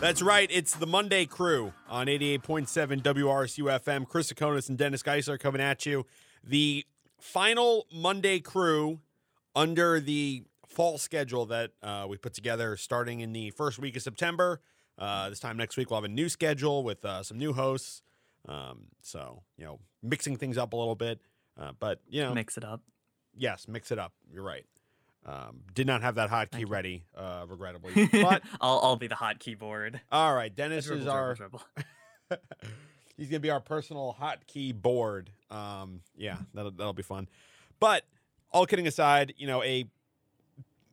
That's right. It's the Monday crew on 88.7 WRSU FM. Chris Tsakonas and Dennis Geissler coming at you. The final Monday crew under the fall schedule that uh, we put together starting in the first week of September. Uh, this time next week, we'll have a new schedule with uh, some new hosts. Um, so, you know, mixing things up a little bit. Uh, but, you know, Mix it up. yes, mix it up. You're right. Um, did not have that hotkey ready, uh, regrettably. But I'll I'll be the hot keyboard. all right, Dennis Dribble, is dribble, our he's gonna be our personal hotkey board. Um, yeah, that'll that'll be fun. But all kidding aside, you know, a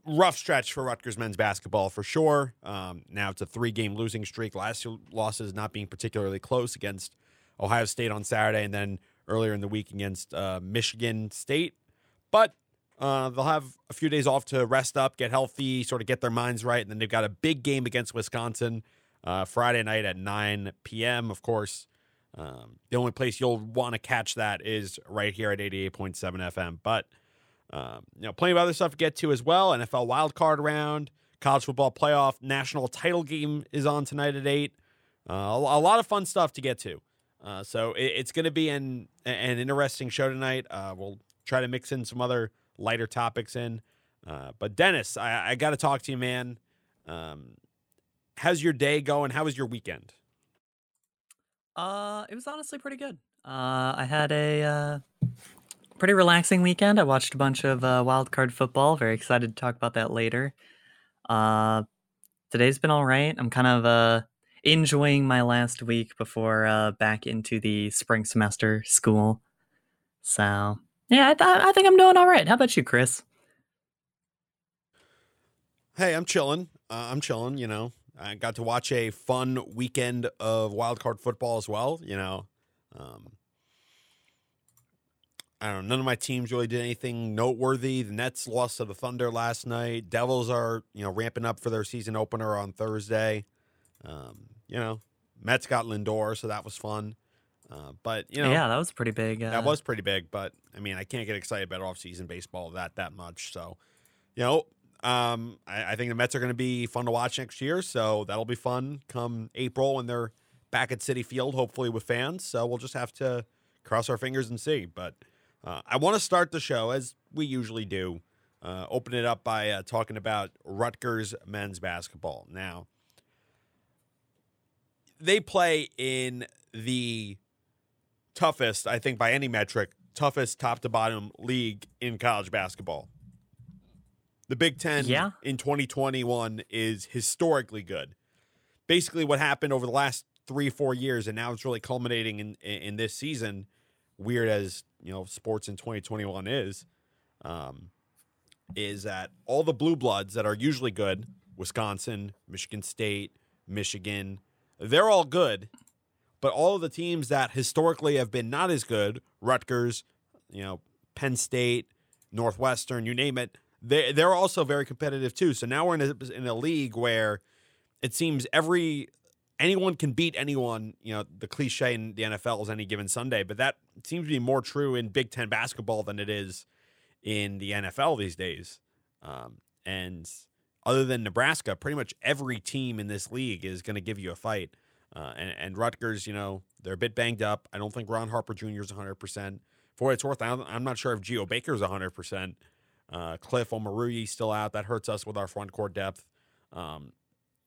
rough stretch for Rutgers men's basketball for sure. Um, now it's a three game losing streak. Last two losses not being particularly close against Ohio State on Saturday, and then earlier in the week against uh, Michigan State. But uh, they'll have a few days off to rest up, get healthy, sort of get their minds right, and then they've got a big game against Wisconsin uh, Friday night at 9 p.m. Of course, um, the only place you'll want to catch that is right here at 88.7 FM. But um, you know, plenty of other stuff to get to as well. NFL wild card round, college football playoff, national title game is on tonight at eight. Uh, a, lot of fun stuff to get to. Uh, so it, it's going to be an an interesting show tonight. Uh, we'll try to mix in some other lighter topics in. Uh, but Dennis, I, I got to talk to you, man. Um, how's your day going? How was your weekend? Uh, it was honestly pretty good. Uh, I had a uh, pretty relaxing weekend. I watched a bunch of uh, wild card football. Very excited to talk about that later. Uh, today's been all right. I'm kind of uh enjoying my last week before uh back into the spring semester school. So yeah, I, th- I think I'm doing all right. How about you, Chris? Hey, I'm chilling. Uh, I'm chilling. You know, I got to watch a fun weekend of wild card football as well. You know, um, I don't know. None of my teams really did anything noteworthy. The Nets lost to the Thunder last night. Devils are you know ramping up for their season opener on Thursday. Um, you know, Mets got Lindor, so that was fun. Uh, but you know, yeah, that was pretty big. Uh, that was pretty big, but I mean, I can't get excited about off-season baseball that that much. So, you know, um, I, I think the Mets are going to be fun to watch next year. So that'll be fun come April when they're back at Citi Field, hopefully with fans. So we'll just have to cross our fingers and see. But uh, I want to start the show as we usually do. Uh, open it up by uh, talking about Rutgers men's basketball. Now, they play in the toughest, I think, by any metric, toughest top to bottom league in college basketball. The Big Ten Yeah. in 2021 is historically good. Basically, what happened over the last three, four years, and now it's really culminating in in, in this season. Weird as you know, sports in 2021 is, um, is that all the blue bloods that are usually good, Wisconsin, Michigan State, Michigan, they're all good but all of the teams that historically have been not as good, Rutgers, you know, Penn State, Northwestern, you name it, they they're also very competitive too. So now we're in a, in a league where it seems every anyone can beat anyone. You know, the cliche in the NFL is any given Sunday, but that seems to be more true in Big Ten basketball than it is in the NFL these days. Um, and other than Nebraska, pretty much every team in this league is going to give you a fight. Uh, and, and Rutgers, you know, they're a bit banged up. I don't think Ron Harper Jr. is 100%. For what it's worth, I'm, not sure if Geo Baker is 100%. Uh, Cliff Omaruyi still out. That hurts us with our front court depth. Um,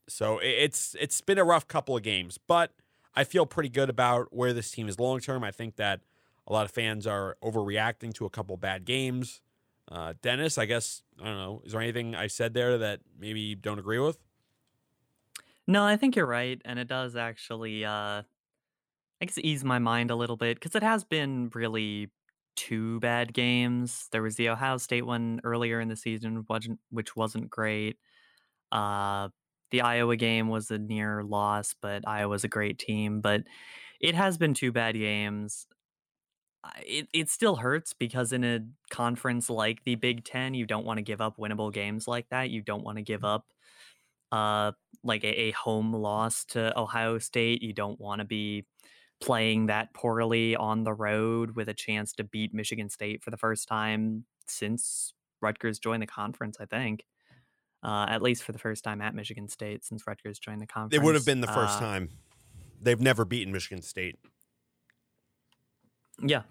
so it, it's it's been a rough couple of games, but I feel pretty good about where this team is long term. I think that a lot of fans are overreacting to a couple bad games. Uh, Dennis, I guess I don't know. Is there anything I said there that maybe you don't agree with? No, I think you're right, and it does actually, uh, I guess, ease my mind a little bit because it has been really two bad games. There was the Ohio State one earlier in the season, which wasn't great. Uh, the Iowa game was a near loss, but Iowa's a great team. But it has been two bad games. It it still hurts because in a conference like the Big Ten, you don't want to give up winnable games like that. You don't want to give up uh like a, a home loss to Ohio State. You don't want to be playing that poorly on the road with a chance to beat Michigan State for the first time since Rutgers joined the conference, I think. uh, at least for the first time at Michigan State since Rutgers joined the conference. It would have been the first Uh, time. They've never beaten Michigan State. Yeah.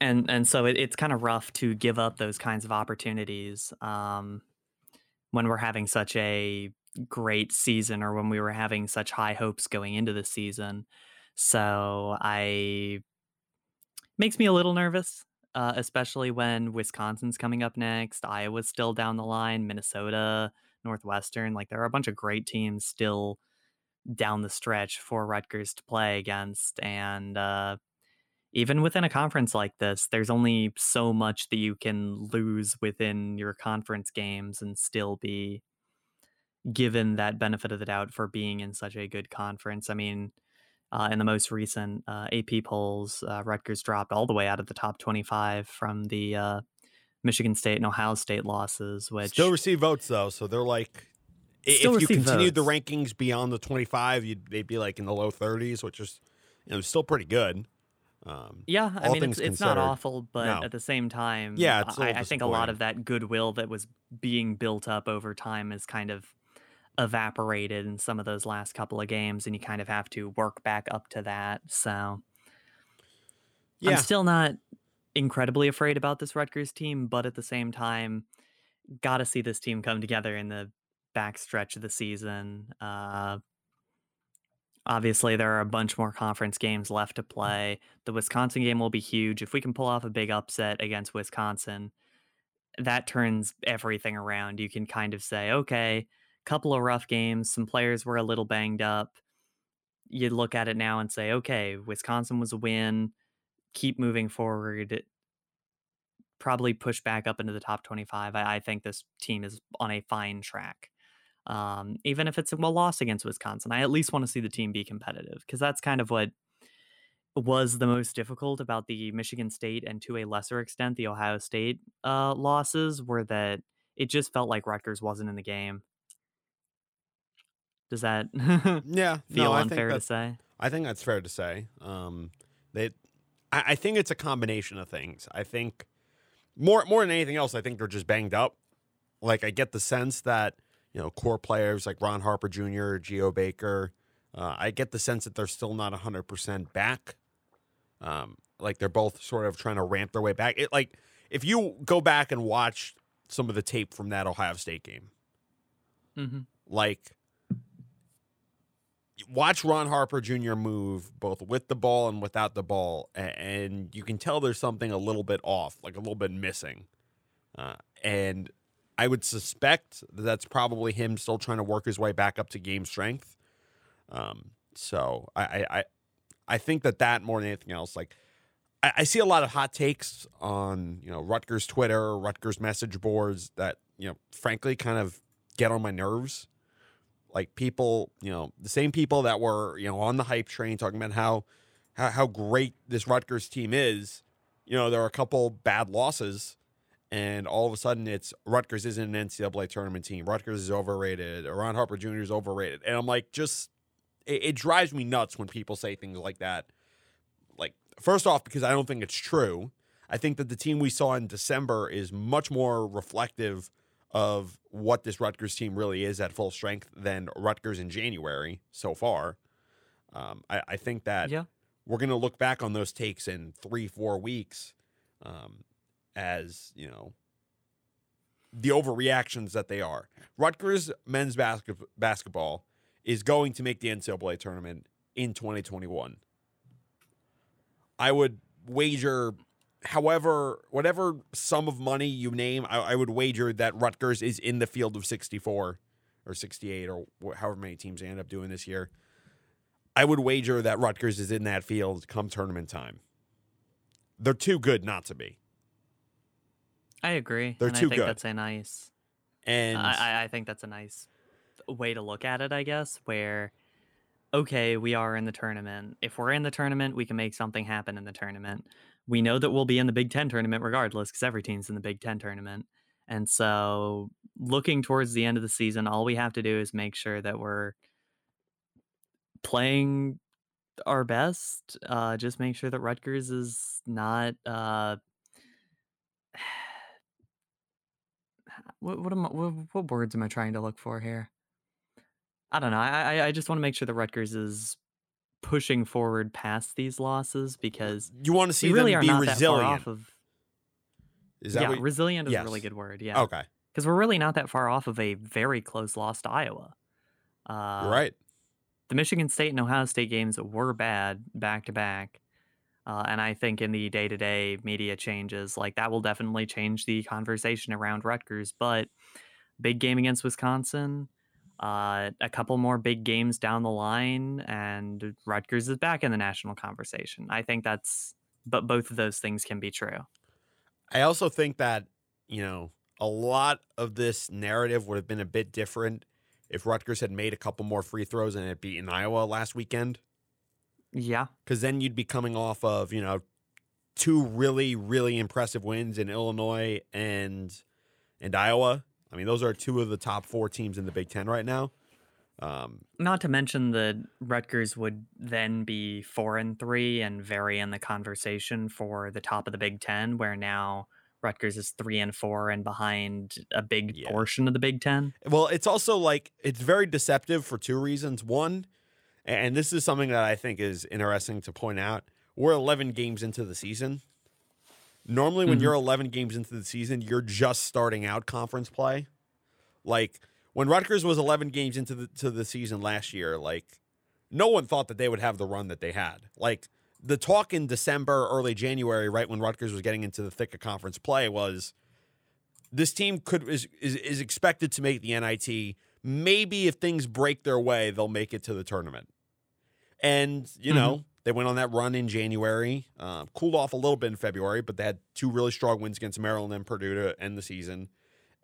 And and so it, it's kind of rough to give up those kinds of opportunities um, when we're having such a great season or when we were having such high hopes going into the season. So I makes me a little nervous, uh, especially when Wisconsin's coming up next, Iowa's still down the line, Minnesota, Northwestern. Like there are a bunch of great teams still down the stretch for Rutgers to play against, and uh, even within a conference like this, there's only so much that you can lose within your conference games and still be given that benefit of the doubt for being in such a good conference. I mean, uh, in the most recent uh, AP polls, uh, Rutgers dropped all the way out of the top 25 from the uh, Michigan State and Ohio State losses, which Still receive votes though, so they're like, if you continued the rankings beyond the 25, you'd they'd be like in the low 30s, which is you know still pretty good. Um, Yeah, I mean it's, it's not awful, but No. at the same time, Yeah, I, I think a lot of that goodwill that was being built up over time is kind of evaporated in some of those last couple of games, and you kind of have to work back up to that. So yeah, I'm still not incredibly afraid about this Rutgers team, but at the same time, got to see this team come together in the back stretch of the season. Uh, obviously, there are a bunch more conference games left to play. The Wisconsin game will be huge. If we can pull off a big upset against Wisconsin, that turns everything around. You can kind of say, okay, couple of rough games, some players were a little banged up. You look at it now and say, okay, Wisconsin was a win. Keep moving forward. Probably push back up into the top 25. I, I think this team is on a fine track. Um, even if it's a loss against Wisconsin, I at least want to see the team be competitive because that's kind of what was the most difficult about the Michigan State and to a lesser extent the Ohio State uh, losses were that it just felt like Rutgers wasn't in the game. Does that yeah. feel no, unfair to say? I think that's fair to say. Um, they, I, I think it's a combination of things. I think more more than anything else, I think they're just banged up. Like I get the sense that you know core players like Ron Harper Jr., Geo Baker. Uh, I get the sense that they're still not hundred percent back. Um, like they're both sort of trying to ramp their way back. It like if you go back and watch some of the tape from that Ohio State game, hmm like watch Ron Harper Jr. move both with the ball and without the ball, and you can tell there's something a little bit off, like a little bit missing. Uh, and I would suspect that that's probably him still trying to work his way back up to game strength. Um, so I, I, I, think that that more than anything else, like I, I see a lot of hot takes on you know Rutgers Twitter, Rutgers message boards that you know frankly kind of get on my nerves like people, you know, the same people that were, you know, on the hype train talking about how how, how great this Rutgers team is. You know, there are a couple bad losses, and all of a sudden it's Rutgers isn't an NCAA tournament team. Rutgers is overrated. Ron Harper Jr. is overrated, and I'm like, just it, it drives me nuts when people say things like that. Like, first off, because I don't think it's true. I think that the team we saw in December is much more reflective of what this Rutgers team really is at full strength than Rutgers in January so far. Um, I, I think that Yeah. we're going to look back on those takes in three, four weeks um, as, you know, the overreactions that they are. Rutgers men's basket- basketball is going to make the NCAA tournament in 2021. I would wager, however, whatever sum of money you name, I, I would wager that Rutgers is in the field of 64 or 68 or wh- however many teams they end up doing this year. I would wager that Rutgers is in that field come tournament time. They're too good not to be. I agree. They're and too I think good. that's a nice And I, I- I think that's a nice way to look at it, I guess, where okay, we are in the tournament. If we're in the tournament, we can make something happen in the tournament. We know that we'll be in the Big Ten tournament regardless, because every team's in the Big Ten tournament. And so looking towards the end of the season, all we have to do is make sure that we're playing our best. Uh, just make sure that Rutgers is not uh, what what am I, what, what words am I trying to look for here? I don't know. I I, I just want to make sure that Rutgers is pushing forward past these losses because You want to see really them be not that far resilient. off of. Is that yeah, resilient is a really good word. Yeah, Okay, because we're really not that far off of a very close loss to Iowa. Uh, right. the Michigan State and Ohio State games were bad back to back. Uh, and I think in the day to day media changes, like that will definitely change the conversation around Rutgers. But big game against Wisconsin, uh, a couple more big games down the line, and Rutgers is back in the national conversation. I think that's, but both of those things can be true. I also think that, you know, a lot of this narrative would have been a bit different if Rutgers had made a couple more free throws and had beaten Iowa last weekend. Yeah. Because then you'd be coming off of, you know, two really, really impressive wins in Illinois and and Iowa. I mean, those are two of the top four teams in the Big Ten right now. Um, Not to mention that Rutgers would then be four and three and vary in the conversation for the top of the Big Ten, where now Rutgers is three and four and behind a big Yeah. portion of the Big Ten. Well, it's also like it's very deceptive for two reasons. One, and this is something that I think is interesting to point out. We're 11 games into the season. Normally, when Mhm. you're 11 games into the season, you're just starting out conference play. Like when Rutgers was 11 games into the to the season last year, like no one thought that they would have the run that they had. Like the talk in December, early January, right when Rutgers was getting into the thick of conference play, was this team could is, is is expected to make the NIT. Maybe if things break their way, they'll make it to the tournament. And you Mhm. know they went on that run in January, uh, cooled off a little bit in February, but they had two really strong wins against Maryland and Purdue to end the season.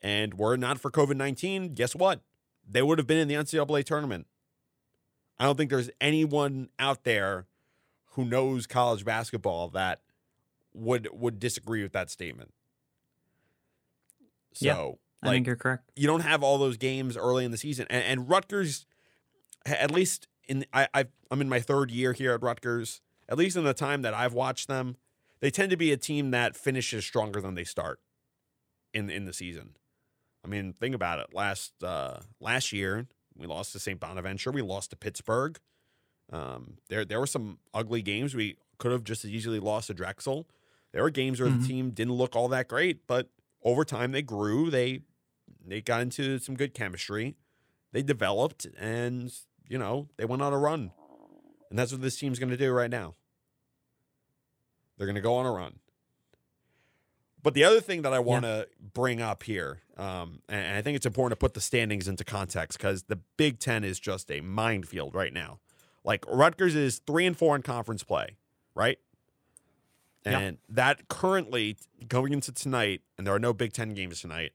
And were it not for COVID nineteen, guess what? They would have been in the NCAA tournament. I don't think there's anyone out there who knows college basketball that would would disagree with that statement. So, Yeah, I like, think you're correct. you don't have all those games early in the season, and, and Rutgers, at least in I, I I'm in my third year here at Rutgers. At least in the time that I've watched them, they tend to be a team that finishes stronger than they start in in the season. I mean, think about it. Last uh, last year, we lost to St. Bonaventure. We lost to Pittsburgh. Um, there there were some ugly games. We could have just as easily lost to Drexel. There were games where Mhm. the team didn't look all that great, but over time they grew. They they got into some good chemistry. They developed, and you know they went on a run, and that's what this team's going to do right now. They're going to go on a run. But the other thing that I want to bring up here, um, and I think it's important to put the standings into context because the Big Ten is just a minefield right now. Like Rutgers is three and four in conference play, right? Yeah. And that currently going into tonight, and there are no Big Ten games tonight.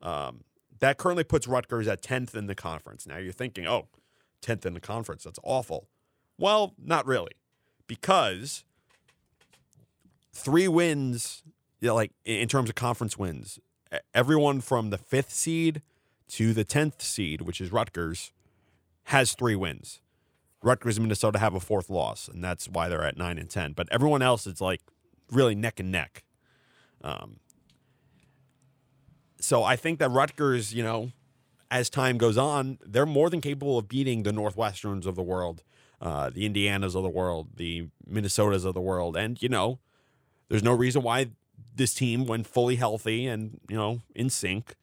Um, that currently puts Rutgers at tenth in the conference. Now you're thinking, oh, 10th in the conference, that's awful. Well, not really, because three wins, you know, like in terms of conference wins, everyone from the fifth seed to the tenth seed, which is Rutgers, has three wins. Rutgers and Minnesota have a fourth loss, and that's why they're at nine and ten. But everyone else, it's like really neck and neck. Um, so I think that Rutgers, you know, as time goes on, they're more than capable of beating the Northwesterns of the world, uh, the Indianas of the world, the Minnesotas of the world, and you know, there's no reason why this team, when fully healthy and you know in sync,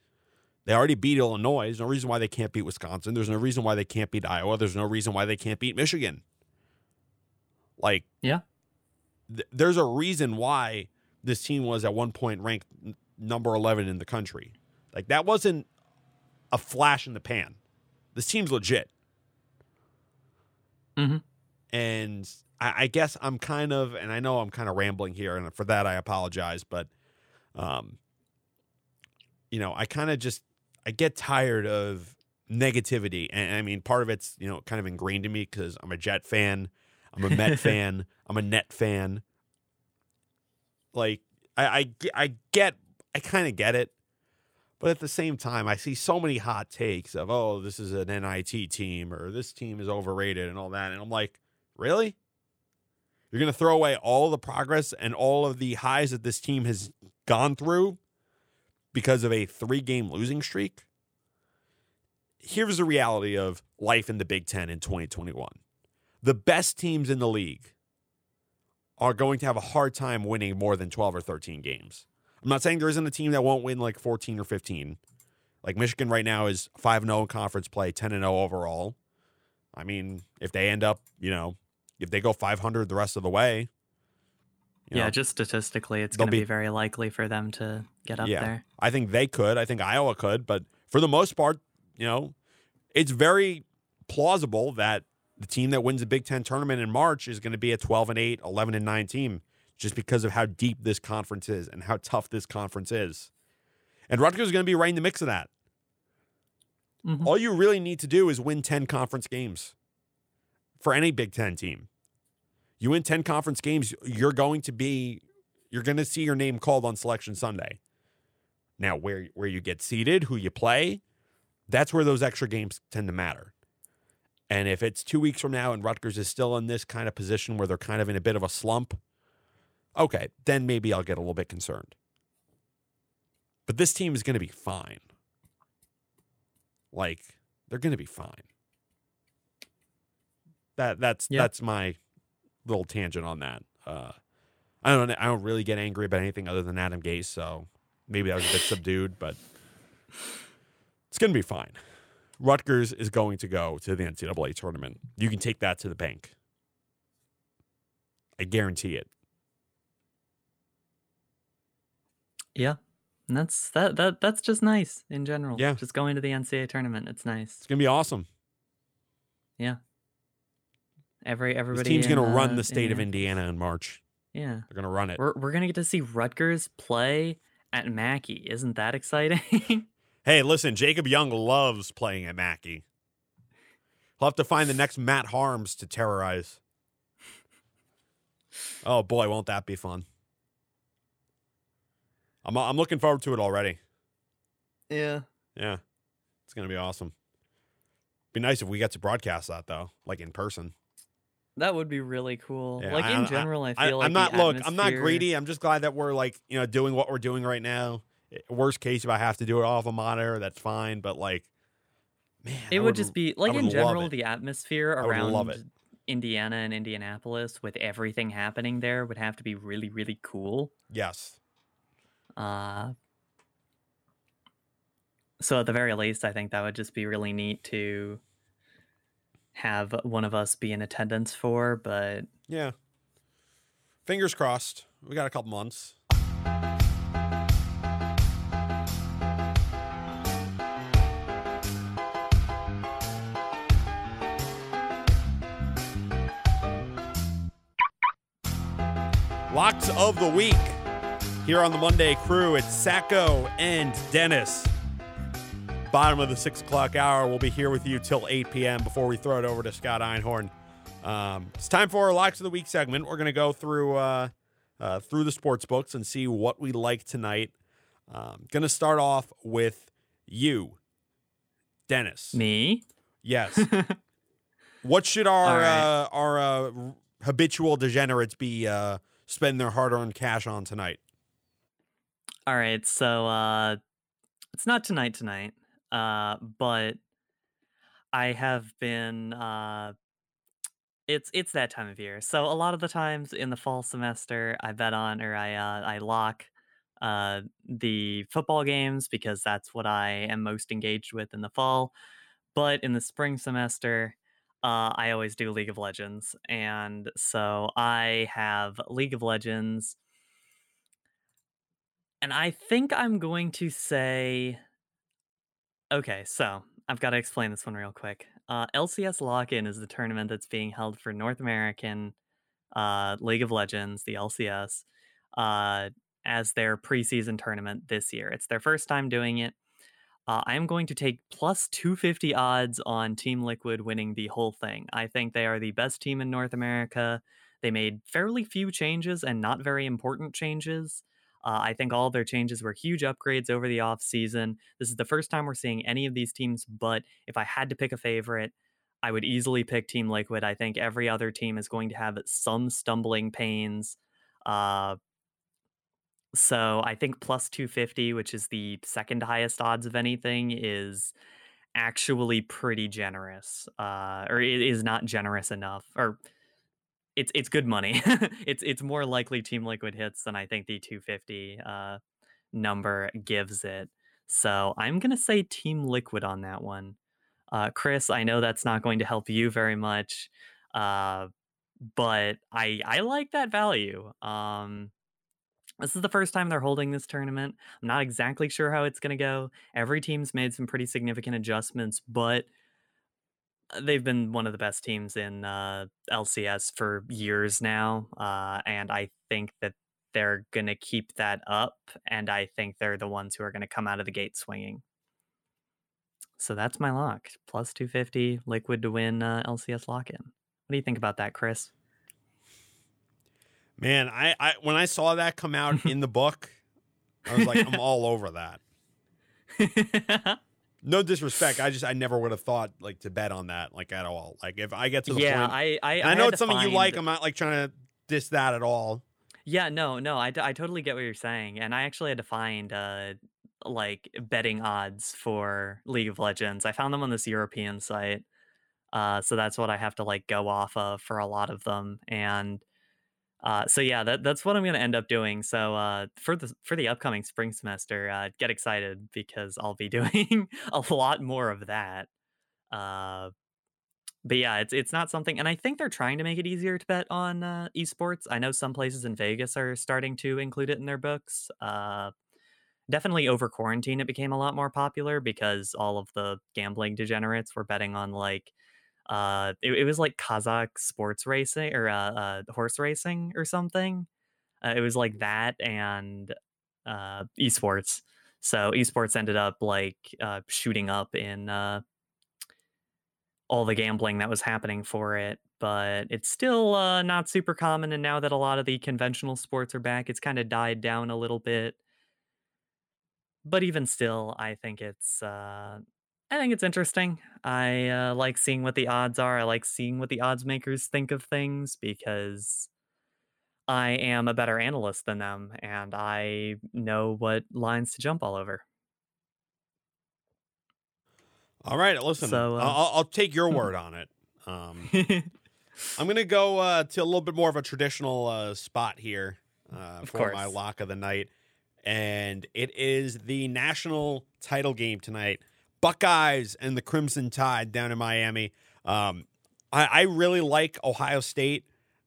they already beat Illinois. There's no reason why they can't beat Wisconsin. There's no reason why they can't beat Iowa. There's no reason why they can't beat Michigan. Like, Yeah. th- there's a reason why this team was at one point ranked n- number 11 in the country. Like, that wasn't a flash in the pan. This team's legit. Mhm. And I, I guess I'm kind of, and I know I'm kind of rambling here, and for that I apologize, but, um, you know, I kind of just, I get tired of negativity. And I mean, part of it's, you know, kind of ingrained in me because I'm a Jet fan, I'm a Met fan, I'm a Net fan. Like, I, I, I get, I kind of get it. But at the same time, I see so many hot takes of, oh, this is an NIT team or this team is overrated and all that. And I'm like, really? You're going to throw away all the progress and all of the highs that this team has gone through because of a three game losing streak. Here's the reality of life in the Big Ten in 2021 the best teams in the league are going to have a hard time winning more than 12 or 13 games. I'm not saying there isn't a team that won't win like 14 or 15. Like Michigan right now is 5 0 in conference play, 10 0 overall. I mean, if they end up, you know, if they go 500 the rest of the way, yeah, know, just statistically, it's going to be- be very likely for them to get up Yeah. there. I think they could. I think Iowa could. But for the most part, you know, it's very plausible that the team that wins the Big Ten tournament in March is going to be a 12 and 8, 11 and 9 team just because of how deep this conference is and how tough this conference is. And Rutgers is going to be right in the mix of that. Mhm. All you really need to do is win 10 conference games for any Big Ten team. You win 10 conference games, you're going to be, you're going to see your name called on Selection Sunday. Now, where where you get seated, who you play, that's where those extra games tend to matter. And if it's two weeks from now and Rutgers is still in this kind of position where they're kind of in a bit of a slump, okay, then maybe I'll get a little bit concerned. But this team is going to be fine. Like they're going to be fine. That that's Yeah. that's my little tangent on that. Uh, I don't I don't really get angry about anything other than Adam Gase, so maybe that was a bit subdued, but it's going to be fine. Rutgers is going to go to the NCAA tournament. You can take that to the bank. I guarantee it. Yeah. And that's that that that's just nice in general. Yeah. Just going to the NCAA tournament. It's nice. It's going to be awesome. Yeah. Every everybody This team's going to in, run uh, the state of Indiana in March. Yeah. They're going to run it. We're we're gonna get to see Rutgers play at Mackey. Isn't that exciting? Hey, listen, Jacob Young loves playing at Mackey. He'll have to find the next Matt Haarms to terrorize. Oh boy, won't that be fun? I'm I'm looking forward to it already. yeah. Yeah, it's gonna be awesome. Be nice if we got to broadcast that though, like in person. That would be really cool. Yeah, like I- in I- general, I, I, feel like I'm the not look. I'm not greedy. I'm just glad that we're like you know doing what we're doing right now. Eh, worst case, if I have to do it off a monitor, that's fine. But like, man, It I would just be like in general the atmosphere I love around it. Indiana and Indianapolis with everything happening there would have to be really really cool. yes. Uh so at the very least I think that would just be really neat to have one of us be in attendance for, but Yeah. Fingers crossed. We got a couple months. Locks of the week. Here on the Monday crew, it's Sacco and Dennis. Bottom of the six o'clock hour. We'll be here with you till 8 p.m. before we throw it over to Scott Einhorn. Um, it's time for our locks of the week segment. We're going to go through uh, uh, through the sports books and see what we like tonight. Um, going to start off with you, Dennis. me Yes. what should our right. uh, our uh, habitual degenerates be uh, spending their hard-earned cash on tonight? All right, so uh it's not tonight tonight. Uh but I have been uh it's it's that time of year. So a lot of the times in the fall semester I bet on or I uh I lock uh the football games because that's what I am most engaged with in the fall. But in the spring semester uh, I always do League of Legends. And so I have League of Legends and I think I'm going to say okay, so I've got to explain this one real quick. Uh, LCS Lock In is the tournament that's being held for North American uh, League of Legends, the LCS, uh, as their preseason tournament this year. It's their first time doing it. Uh, I am going to take plus 250 odds on Team Liquid winning the whole thing. I think they are the best team in North America. They made fairly few changes and not very important changes. Uh, I think all their changes were huge upgrades over the off season. This is the first time we're seeing any of these teams, but if I had to pick a favorite, I would easily pick Team Liquid. I think every other team is going to have some stumbling pains. Uh, So I think plus 250, which is the second highest odds of anything, is actually pretty generous. Uh, or it is not generous enough. Or it's it's good money. it's it's more likely Team Liquid hits than I think the 250 uh, number gives it. So I'm gonna say Team Liquid on that one. Uh, Chris, I know that's not going to help you very much, uh, but I I like that value. Um, this is the first time they're holding this tournament. I'm not exactly sure how it's going to go. Every team's made some pretty significant adjustments, but they've been one of the best teams in uh, LCS for years now, uh, and I think that they're going to keep that up. And I think they're the ones who are going to come out of the gate swinging. So that's my lock. Plus 250 liquid to win uh, LCS lock in. What do you think about that, Chris? Man, I, I when I saw that come out in the book, I was like, I'm all over that. no disrespect, I just I never would have thought like to bet on that like at all. Like if I get to the yeah, point, I I, I, I know it's something you like. I'm not like trying to diss that at all. Yeah, no, no, I, I totally get what you're saying, and I actually had to find uh like betting odds for League of Legends. I found them on this European site, uh, so that's what I have to like go off of for a lot of them, and uh, so yeah, that that's what I'm gonna end up doing. So uh, for the for the upcoming spring semester, uh, get excited because I'll be doing a lot more of that. Uh, but yeah, it's it's not something, and I think they're trying to make it easier to bet on uh, esports. I know some places in Vegas are starting to include it in their books. Uh, definitely over quarantine, it became a lot more popular because all of the gambling degenerates were betting on like uh, it, it was like Kazakh sports racing or uh, uh, horse racing or something. Uh, it was like that and uh, esports. So esports ended up like uh, shooting up in uh, all the gambling that was happening for it, but it's still uh, not super common. And now that a lot of the conventional sports are back, it's kind of died down a little bit. But even still, I think it's uh, I think it's interesting. I uh, like seeing what the odds are. I like seeing what the odds makers think of things because I am a better analyst than them, and I know what lines to jump all over. All right, listen, So, uh, I'll, I'll take your word on it. Um, I'm gonna go uh, to a little bit more of a traditional uh, spot here uh, for my lock of the night, and it is the national title game tonight. Buckeyes and the Crimson Tide down in Miami. Um, I, I really like Ohio State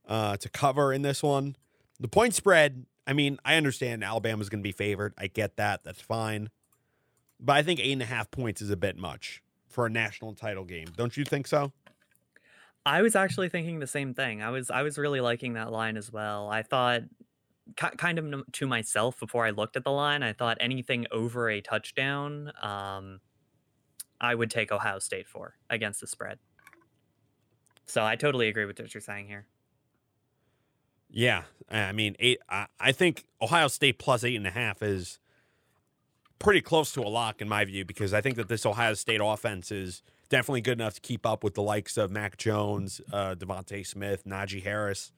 uh, to cover in this one. The point spread. I mean, I understand Alabama's going to be favored. I get that. That's fine. But I think eight and a half points is a bit much for a national title game. Don't you think so? I was actually thinking the same thing. I was I was really liking that line as well. I thought ki- kind of to myself before I looked at the line, I thought anything over a touchdown, um, I would take Ohio State for against the spread. So I totally agree with what you're saying here. Yeah, I mean, eight. I, I think Ohio State plus eight and a half is pretty close to a lock in my view because I think that this Ohio State offense is definitely good enough to keep up with the likes of Mac Jones, uh, DeVonta Smith, Najee Harris.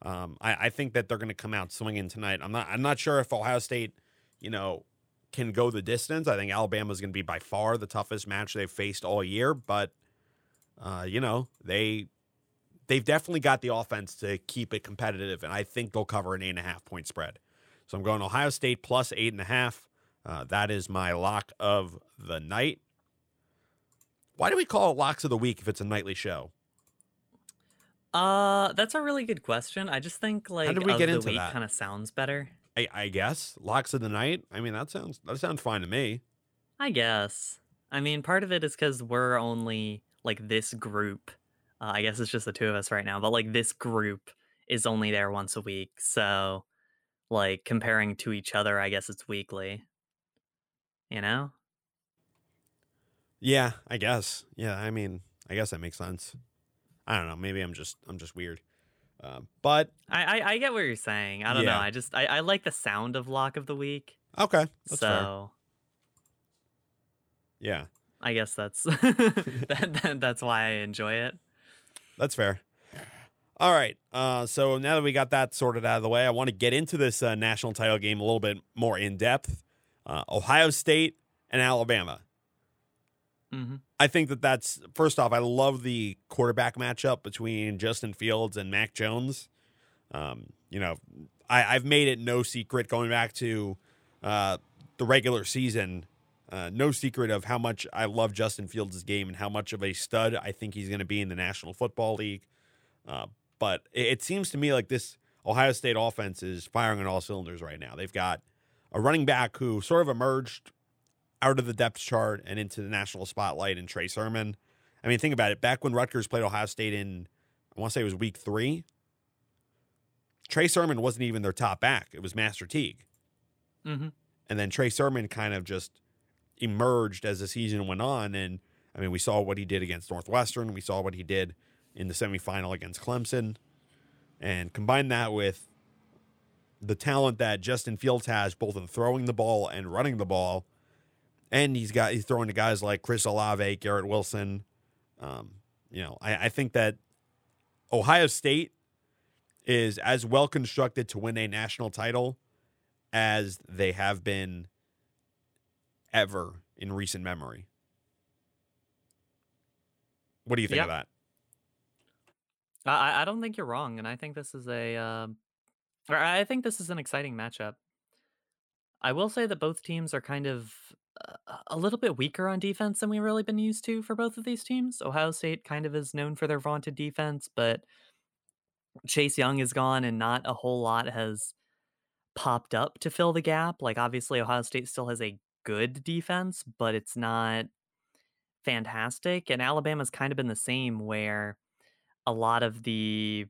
Um, I, I think that they're going to come out swinging tonight. I'm not. I'm not sure if Ohio State, you know, can go the distance. I think Alabama's going to be by far the toughest match they've faced all year, but uh, you know they they've definitely got the offense to keep it competitive, and I think they'll cover an eight and a half point spread. So I'm going Ohio State plus eight and a half. Uh, that is my lock of the night. Why do we call it locks of the week if it's a nightly show? Uh, that's a really good question. I just think like did we of get the into week kind of sounds better. I, I guess locks of the night. I mean, that sounds that sounds fine to me. I guess. I mean, part of it is because we're only like this group. Uh, I guess it's just the two of us right now, but like this group is only there once a week. So, like comparing to each other, I guess it's weekly. You know? Yeah, I guess. Yeah, I mean, I guess that makes sense. I don't know. Maybe I'm just I'm just weird. Um, but I, I I get what you're saying. I don't know. I just I, I like the sound of lock of the week. okay, that's fair. so Yeah, I guess that's that, that, that's why I enjoy it. That's fair. All right. Uh, so now that we got that sorted out of the way, I want to get into this uh, national title game a little bit more in depth. Uh, Ohio State and Alabama. Mm-hmm. I think that that's first off. I love the quarterback matchup between Justin Fields and Mac Jones. Um, you know, I, have made it no secret going back to uh, the regular season. Uh, no secret of how much I love Justin Fields' game and how much of a stud I think he's going to be in the National Football League. Uh, but it, it seems to me like this Ohio State offense is firing on all cylinders right now. They've got a running back who sort of emerged out of the depth chart and into the national spotlight and Trey Sermon. I mean, think about it. Back when Rutgers played Ohio State in, I want to say it was week three, Trey Sermon wasn't even their top back. It was Master Teague. Mm-hmm. And then Trey Sermon kind of just emerged as the season went on. And I mean, we saw what he did against Northwestern. We saw what he did in the semifinal against Clemson. And combine that with the talent that Justin Fields has, both in throwing the ball and running the ball. And he's got he's throwing to guys like Chris Olave, Garrett Wilson. Um, you know, I, I think that Ohio State is as well constructed to win a national title as they have been ever in recent memory. What do you think Yep. of that? I, I don't think you're wrong, and I think this is a, uh, I think this is an exciting matchup. I will say that both teams are kind of a little bit weaker on defense than we've really been used to for both of these teams. Ohio State kind of is known for their vaunted defense, but Chase Young is gone, and not a whole lot has popped up to fill the gap. Like, obviously, Ohio State still has a good defense, but it's not fantastic. And Alabama's kind of been the same, where a lot of the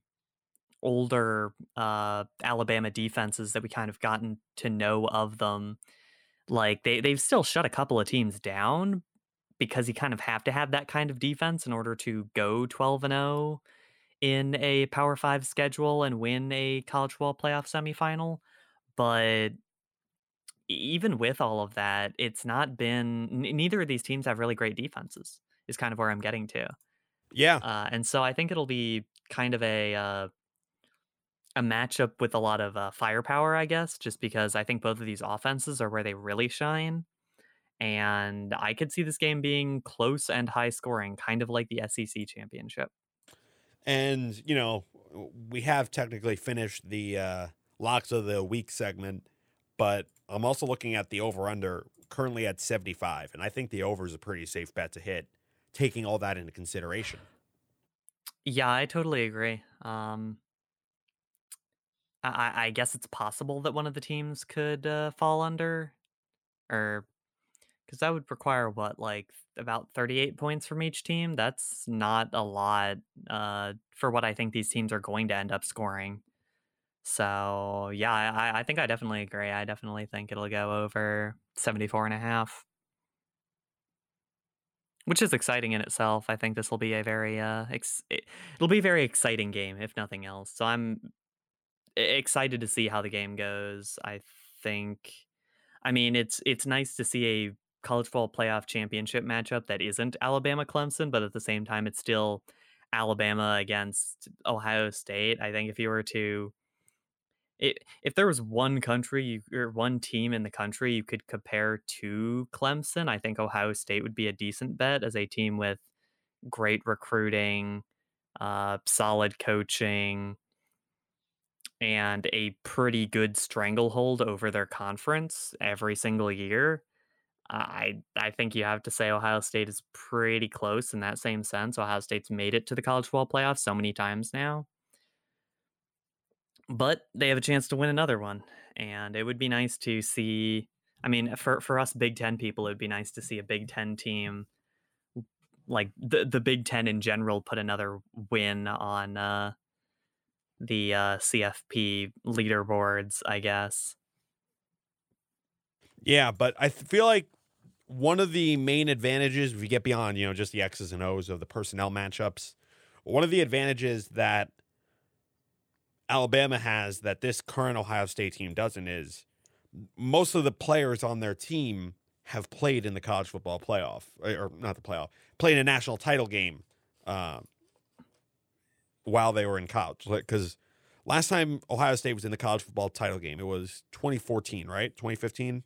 older uh, Alabama defenses that we kind of gotten to know of them, like they they've still shut a couple of teams down because you kind of have to have that kind of defense in order to go 12 and 0 in a Power 5 schedule and win a college football playoff semifinal. But even with all of that, it's not been neither of these teams have really great defenses. Is kind of where I'm getting to. Yeah. Uh, and so I think it'll be kind of a uh, a matchup with a lot of uh, firepower, I guess, just because I think both of these offenses are where they really shine. And I could see this game being close and high scoring, kind of like the SEC championship. And, you know, we have technically finished the uh, locks of the week segment, but I'm also looking at the over under currently at 75. And I think the over is a pretty safe bet to hit, taking all that into consideration. Yeah, I totally agree. Um, I, I guess it's possible that one of the teams could uh, fall under, or because that would require what, like about 38 points from each team? That's not a lot uh, for what I think these teams are going to end up scoring. So, yeah, I, I- think I definitely agree. I definitely think it'll go over 74 and a half, which is exciting in itself. I think this will be a very, uh, ex- it- it'll be a very exciting game, if nothing else. So, I'm excited to see how the game goes. I think, I mean, it's it's nice to see a college football playoff championship matchup that isn't Alabama Clemson, but at the same time, it's still Alabama against Ohio State. I think if you were to it, if there was one country you, or one team in the country you could compare to Clemson, I think Ohio State would be a decent bet as a team with great recruiting, uh, solid coaching, and a pretty good stranglehold over their conference every single year. I I think you have to say Ohio State is pretty close in that same sense. Ohio State's made it to the college football playoffs so many times now but they have a chance to win another one and it would be nice to see i mean for for us big 10 people it would be nice to see a big 10 team like the the big 10 in general put another win on uh the uh cfp leaderboards i guess. Yeah, but I feel like one of the main advantages, if you get beyond, you know, just the X's and O's of the personnel matchups, one of the advantages that Alabama has that this current Ohio State team doesn't is most of the players on their team have played in the college football playoff, or, or not the playoff, played in a national title game uh, while they were in college. Because last time Ohio State was in the college football title game, it was 2014, right? 2015.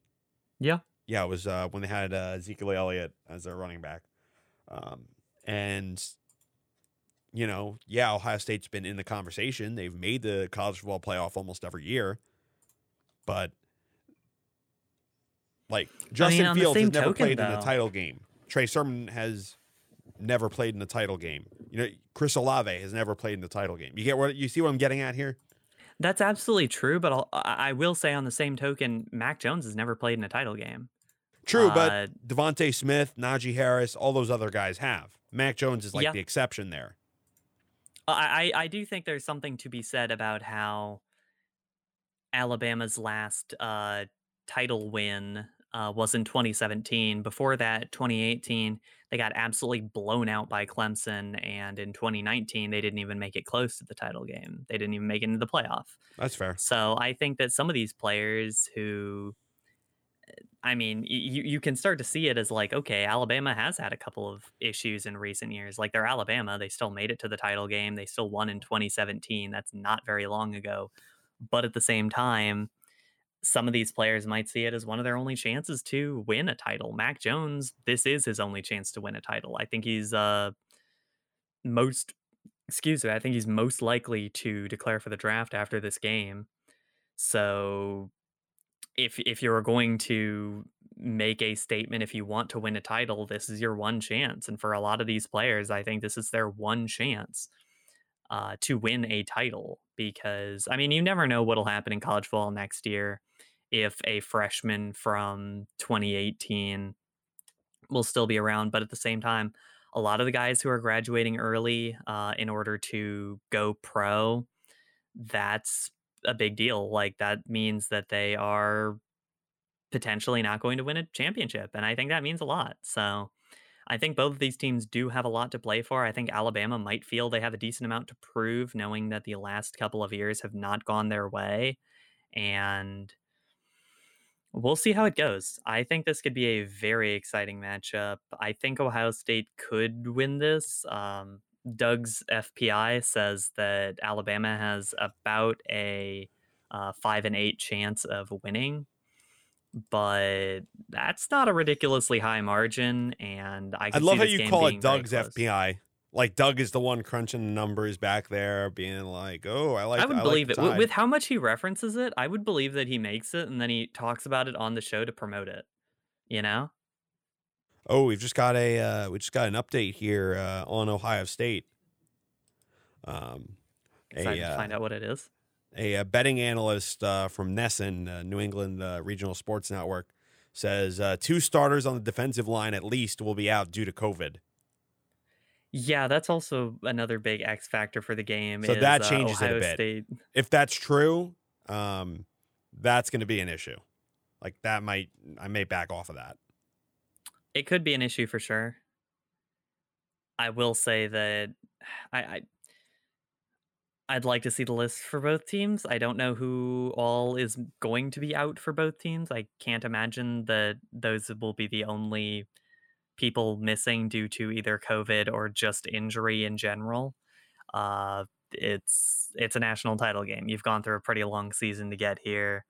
Yeah. Yeah, it was uh, when they had uh, Ezekiel Elliott as their running back. Um, and you know, yeah, Ohio State's been in the conversation. They've made the college football playoff almost every year, but like Justin on the Fields has never token, played in a though- title game. Trey Sermon has never played in a title game. You know, Chris Olave has never played in the title game. You get what you see what I'm getting at here? That's absolutely true, but I'll, I will say on the same token, Mac Jones has never played in a title game. True, but DeVonta Smith, Najee Harris, all those other guys have. Mac Jones is like Yeah. the exception there. I, I I do think there's something to be said about how Alabama's last uh, title win uh, was in 2017. Before that, 2018, they got absolutely blown out by Clemson, and in 2019, they didn't even make it close to the title game. They didn't even make it into the playoff. That's fair. So I think that some of these players who, I mean, you you can start to see it as like, okay, Alabama has had a couple of issues in recent years. Like they're Alabama, they still made it to the title game. They still won in 2017. That's not very long ago. But at the same time, some of these players might see it as one of their only chances to win a title. Mac Jones, this is his only chance to win a title. I think he's uh most excuse me, I think he's most likely to declare for the draft after this game. So if if you're going to make a statement if you want to win a title, this is your one chance. And for a lot of these players, I think this is their one chance uh, to win a title because I mean, you never know what'll happen in college football next year if a freshman from 2018 will still be around. But at the same time, a lot of the guys who are graduating early uh, in order to go pro, that's a big deal. Like that means that they are potentially not going to win a championship. And I think that means a lot. So I think both of these teams do have a lot to play for. I think Alabama might feel they have a decent amount to prove, knowing that the last couple of years have not gone their way. And we'll see how it goes. I think this could be a very exciting matchup. I think Ohio State could win this. Um, Doug's FPI says that Alabama has about a uh, five and eight chance of winning, but that's not a ridiculously high margin. And I, I love how you call it Doug's. FPI. Like Doug is the one crunching the numbers back there, being like, "Oh, I like." I would like believe the it with how much he references it. I would believe that he makes it and then he talks about it on the show to promote it. You know, Oh, we've just got a uh, we just got an update here uh, on Ohio State. Um, excited a, to uh, find out what it is. a, uh betting analyst uh, from NESN, uh, New England uh, Regional Sports Network, says uh, two starters on the defensive line at least will be out due to COVID. Yeah, that's also another big X factor for the game. So is, that uh, changes it a bit. State. If that's true, um, that's going to be an issue. Like that might I may back off of that. It could be an issue for sure. I will say that I, I I'd like to see the list for both teams. I don't know who all is going to be out for both teams. I can't imagine that those will be the only people missing due to either COVID or just injury in general. Uh, it's it's a national title game. You've gone through a pretty long season to get here.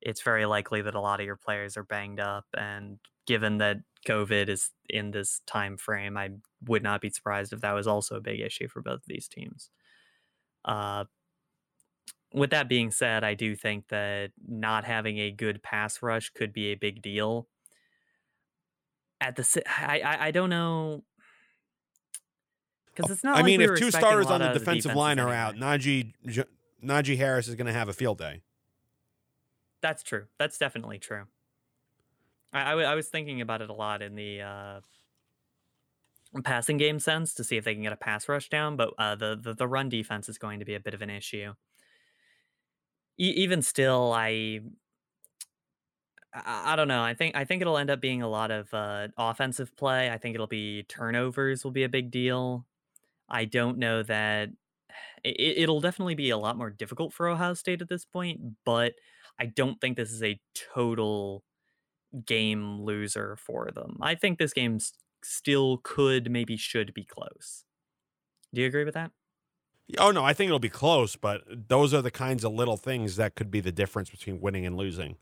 It's very likely that a lot of your players are banged up, and given that COVID is in this time frame, I would not be surprised if that was also a big issue for both of these teams. Uh, with that being said, I do think that not having a good pass rush could be a big deal. At the, I, I, I don't know, because it's not. I like mean, we if two starters on the defensive line are out. Najee J- Najee Harris is going to have a field day. That's true. That's definitely true. I, I, w- I was thinking about it a lot in the uh, passing game sense to see if they can get a pass rush down, but uh, the, the the run defense is going to be a bit of an issue. E- even still, I, I I don't know. I think I think it'll end up being a lot of uh, offensive play. I think it'll be turnovers will be a big deal. I don't know that it, it'll definitely be a lot more difficult for Ohio State at this point, but I don't think this is a total game loser for them. I think this game still could, maybe should be close. Do you agree with that? Oh no, I think it'll be close, but those are the kinds of little things that could be the difference between winning and losing.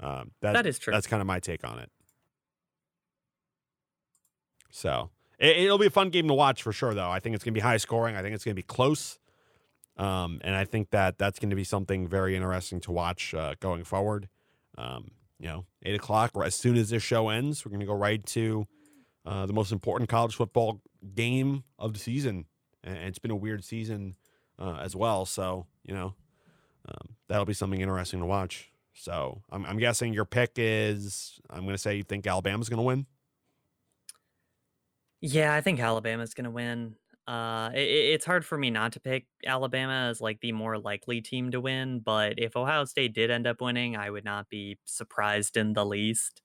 Um, that, That is true. That's kind of my take on it. So it, it'll be a fun game to watch for sure, though. I think it's going to be high scoring. I think it's going to be close, um, and I think that that's going to be something very interesting to watch uh, going forward. Um, you know, eight o'clock. or As soon as this show ends, we're going to go right to uh, the most important college football game of the season, and it's been a weird season uh, as well. So you know, um, that'll be something interesting to watch. So I'm, I'm guessing your pick is I'm going to say you think Alabama's going to win. Yeah, I think Alabama's going to win. Uh, it, it's hard for me not to pick Alabama as like the more likely team to win, but if Ohio State did end up winning, I would not be surprised in the least.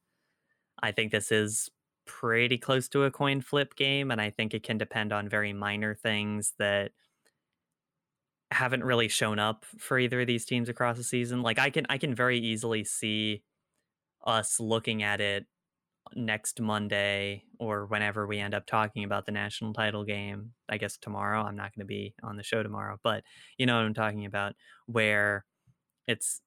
I think this is pretty close to a coin flip game, and I think it can depend on very minor things that haven't really shown up for either of these teams across the season. Like I can I can very easily see us looking at it next Monday or whenever we end up talking about the national title game. I guess tomorrow. I'm not going to be on the show tomorrow, but you know what I'm talking about where it's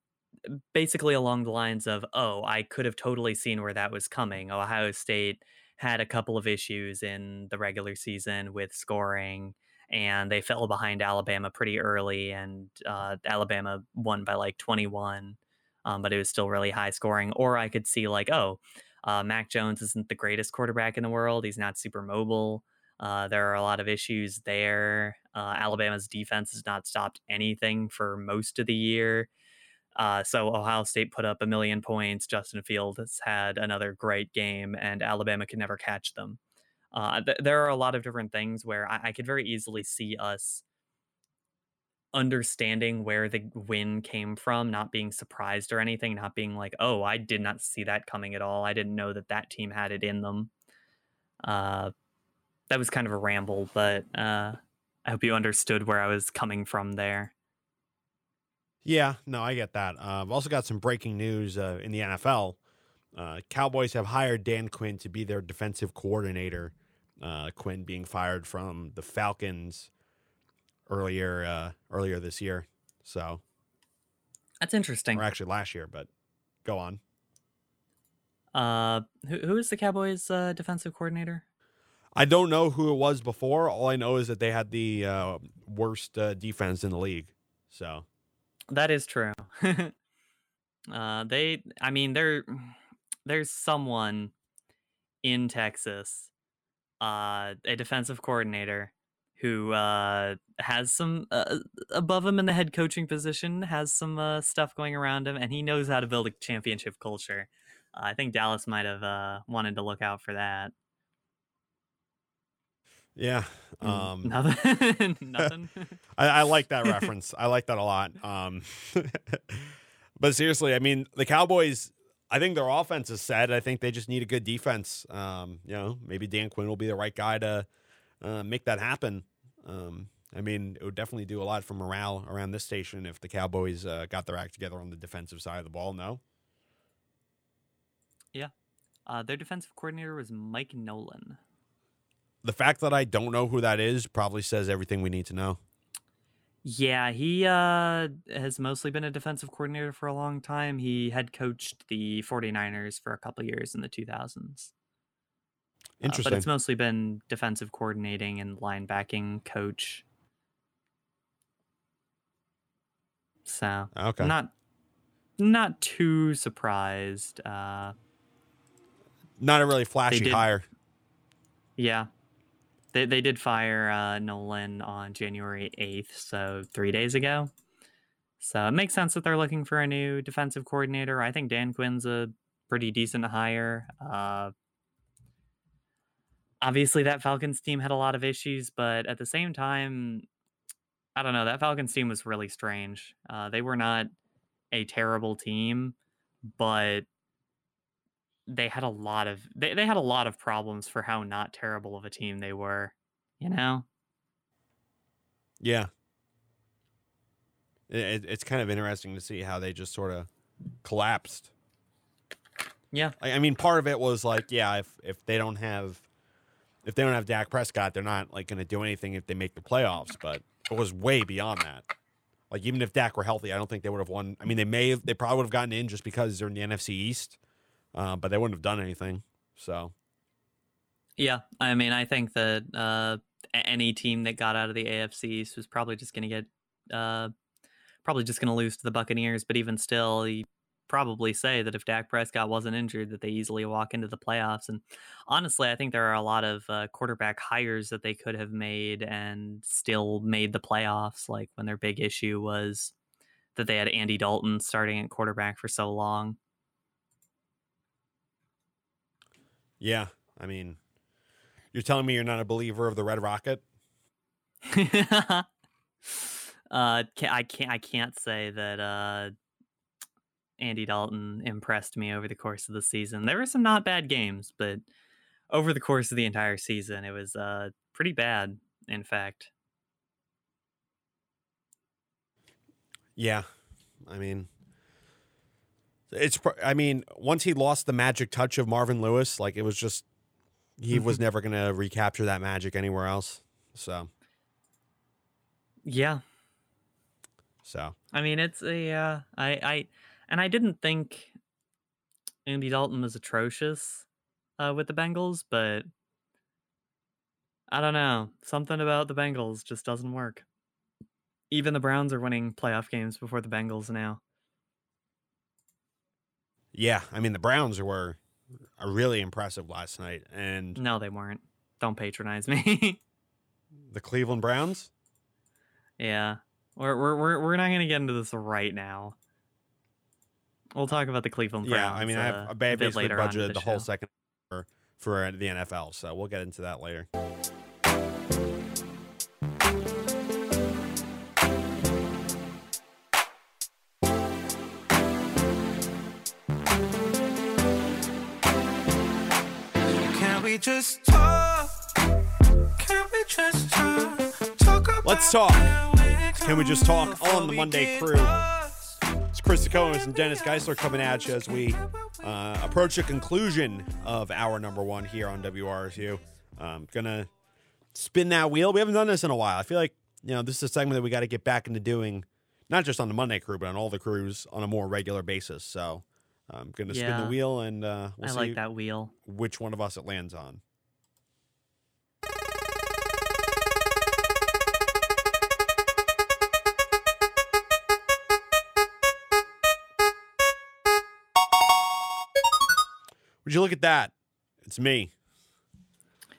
basically along the lines of, "Oh, I could have totally seen where that was coming. Ohio State had a couple of issues in the regular season with scoring and they fell behind Alabama pretty early, and uh, Alabama won by like 21, um, but it was still really high scoring. Or I could see like, oh, uh, Mac Jones isn't the greatest quarterback in the world. He's not super mobile. Uh, there are a lot of issues there. Uh, Alabama's defense has not stopped anything for most of the year. Uh, so Ohio State put up a million points. Justin Fields had another great game, and Alabama can never catch them. Uh, th- there are a lot of different things where I-, I could very easily see us understanding where the win came from, not being surprised or anything, not being like, "Oh, I did not see that coming at all. I didn't know that that team had it in them." Uh, that was kind of a ramble, but uh, I hope you understood where I was coming from there. Yeah, no, I get that. Uh, I've also got some breaking news uh, in the NFL. Uh, Cowboys have hired Dan Quinn to be their defensive coordinator. Uh, Quinn being fired from the Falcons earlier uh, earlier this year. So That's interesting. or actually last year, but go on. Uh, who who is the Cowboys' uh, defensive coordinator? I don't know who it was before. All I know is that they had the uh, worst uh, defense in the league. So That is true. uh, they, I mean, there, there's someone in Texas, uh, a defensive coordinator who uh, has some uh, above him in the head coaching position, has some uh, stuff going around him, and he knows how to build a championship culture. Uh, I think Dallas might have uh, wanted to look out for that. yeah, Mm, um, nothing. nothing. I, I like that reference. I like that a lot. Um, but seriously, I mean, the Cowboys. I think their offense is set. I think they just need a good defense. Um, you know, maybe Dan Quinn will be the right guy to uh, make that happen. Um, I mean, it would definitely do a lot for morale around this station if the Cowboys uh, got their act together on the defensive side of the ball. No, Yeah, Uh, their defensive coordinator was Mike Nolan. the fact that I don't know who that is probably says everything we need to know. Yeah, he uh, has mostly been a defensive coordinator for a long time. He head coached the 49ers for a couple years in the 2000s. Uh, Interesting. but it's mostly been defensive coordinating and linebacking coach. So okay. not not too surprised. Uh, Not a really flashy did- hire. yeah, they they did fire uh, Nolan on January 8th, so three days ago. So it makes sense that they're looking for a new defensive coordinator. I think Dan Quinn's a pretty decent hire. Uh, obviously, that Falcons team had a lot of issues, but at the same time, I don't know. That Falcons team was really strange. Uh, they were not a terrible team, but they had a lot of they, they had a lot of problems for how not terrible of a team they were. You know? Yeah. It, it- it's kind of interesting to see how they just sort of collapsed. Yeah. I, I mean, part of it was like, yeah, if if they don't have if they don't have Dak Prescott, they're not like going to do anything if they make the playoffs. But it was way beyond that. Like even if Dak were healthy, I don't think they would have won. I mean, they may have, they probably would have gotten in just because they're in the NFC East, uh, but they wouldn't have done anything. So Yeah, I mean, I think that uh, any team that got out of the AFC East was probably just going to get, uh, probably just going to lose to the Buccaneers. But even still, you probably say that if Dak Prescott wasn't injured, that they easily walk into the playoffs. And honestly, I think there are a lot of uh, quarterback hires that they could have made and still made the playoffs. Like when their big issue was that they had Andy Dalton starting at quarterback for so long. Yeah, I mean, you're telling me you're not a believer of the Red Rocket? uh i can't i can't say that uh andy dalton impressed me over the course of the season there were some not bad games but over the course of the entire season it was uh pretty bad in fact Yeah, I mean, it's. I mean, once he lost the magic touch of Marvin Lewis, like it was just he was never gonna recapture that magic anywhere else. So, yeah. So. I mean it's a uh i i and i didn't think andy dalton was atrocious uh with the bengals but i don't know. Something about the bengals just doesn't work. Even the browns are winning playoff games before the bengals now yeah, I mean the Browns were really impressive last night, and No, they weren't. Don't patronize me. the Cleveland Browns. yeah. We're, we're, we're, we're not going to get into this right now. We'll talk about the Cleveland Yeah, Browns. I mean I uh, have a bad basically later on in budgeted the the whole second for for the NFL, so we'll get into that later. We just talk? Can we just talk? Talk about Let's talk. Can we just talk on the Monday crew? It's Chris Combs and Dennis Geissler coming at you as we uh, approach the conclusion of our number one here on WRSU. I'm gonna spin that wheel. We haven't done this in a while. I feel like you know this is a segment that we got to get back into doing, not just on the Monday crew, but on all the crews on a more regular basis. So I'm gonna spin the wheel and uh, we'll I see like that wheel. which one of us it lands on. Would you look at that? It's me.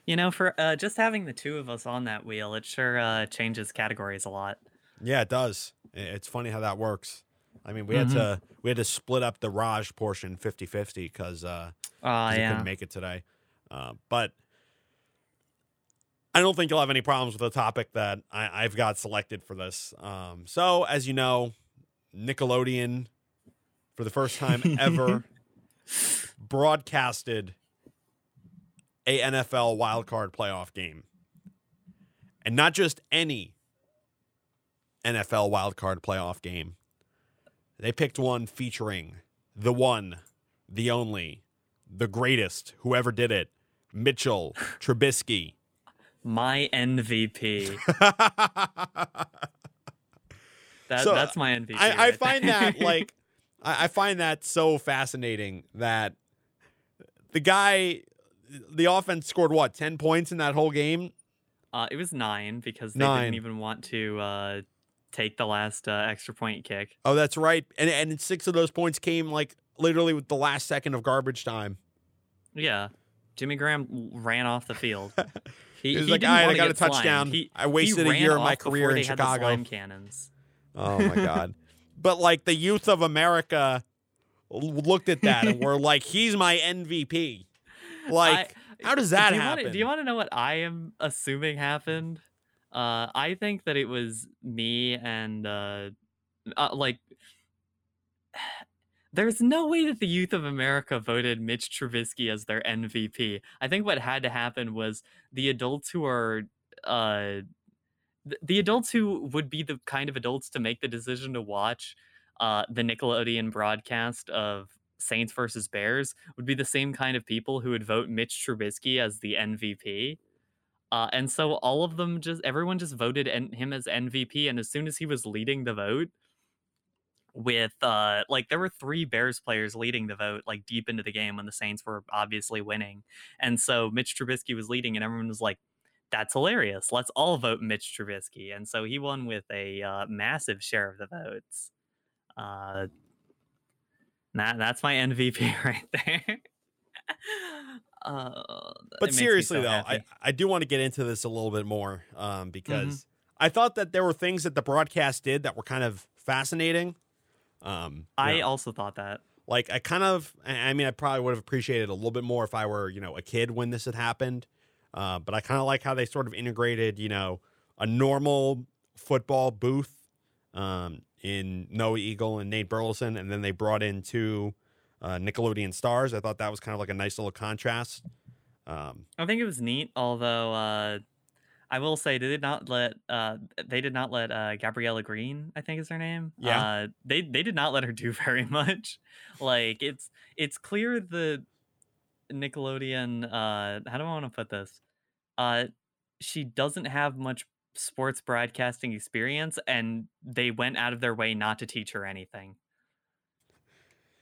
You know, for uh, just having the two of us on that wheel, it sure uh, changes categories a lot. Yeah, it does. It's funny how that works. I mean, we had to we had to split up the Raj portion 50-50 because uh, he yeah. couldn't make it today. Uh, but I don't think you'll have any problems with the topic that I, I've got selected for this. Um, so, as you know, Nickelodeon, for the first time ever, broadcasted a NFL wildcard playoff game, and not just any NFL wildcard playoff game. They picked one featuring the one, the only, the greatest, whoever did it, Mitchell Trubisky. My MVP. That, So, that's my MVP. I, I right find there. that like I, I find that so fascinating that the guy the offense scored what, ten points in that whole game? uh, it was nine because they Nine. didn't even want to uh, take the last uh, extra point kick. Oh, that's right. And and six of those points came like literally with the last second of garbage time. Yeah. Jimmy Graham ran off the field. He, He was like, didn't "All right, I got a touchdown. He- I wasted a year of my career in they had the Chicago." slime cannons. Oh my god. But like the youth of America looked at that and were like, he's my MVP. Like, how does that do happen? Wanna, do you want to know what I am assuming happened? Uh, I think that it was me and uh, uh, like. There's no way that the youth of America voted Mitch Trubisky as their MVP. I think what had to happen was the adults who are uh, th- the adults who would be the kind of adults to make the decision to watch uh, the Nickelodeon broadcast of Saints versus Bears would be the same kind of people who would vote Mitch Trubisky as the MVP. Uh, and so all of them just everyone just voted en- him as MVP. And as soon as he was leading the vote, with uh like there were three Bears players leading the vote like deep into the game when the Saints were obviously winning. And so Mitch Trubisky was leading and everyone was like that's hilarious. Let's all vote Mitch Trubisky. And so he won with a uh, massive share of the votes. Uh that that's my MVP right there. Uh, But seriously so though, happy. I, I do want to get into this a little bit more um, Mm-hmm. because I thought that there were things that the broadcast did that were kind of fascinating. Um, I know, also thought that. like I kind of I I mean I probably would have appreciated a little bit more if I were, you know, a kid when this had happened. Uh, but I kind of like how they sort of integrated, you know, a normal football booth um, in Noah Eagle and Nate Burleson, and then they brought in two uh, Nickelodeon stars. I thought that was kind of like a nice little contrast. Um, I think it was neat, although uh, I will say they did not let uh, they did not let uh, Gabriella Green, I think is her name. Yeah. Uh, they they did not let her do very much. Like it's it's clear the Nickelodeon. Uh, how do I want to put this? Uh, she doesn't have much sports broadcasting experience, and they went out of their way not to teach her anything.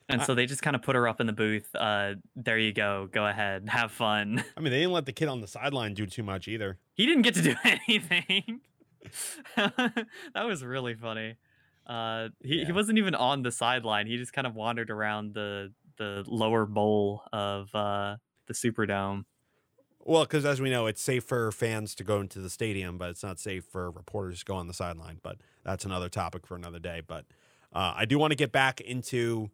And so they just kind of put her up in the booth. Uh, there you go. Go ahead. Have fun. I mean, they didn't let the kid on the sideline do too much either. He didn't get to do anything. that was really funny. Uh, he, Yeah. he wasn't even on the sideline. He just kind of wandered around the the lower bowl of uh, the Superdome. Well, because as we know, it's safe for fans to go into the stadium, but it's not safe for reporters to go on the sideline. But that's another topic for another day. But uh, I do want to get back into,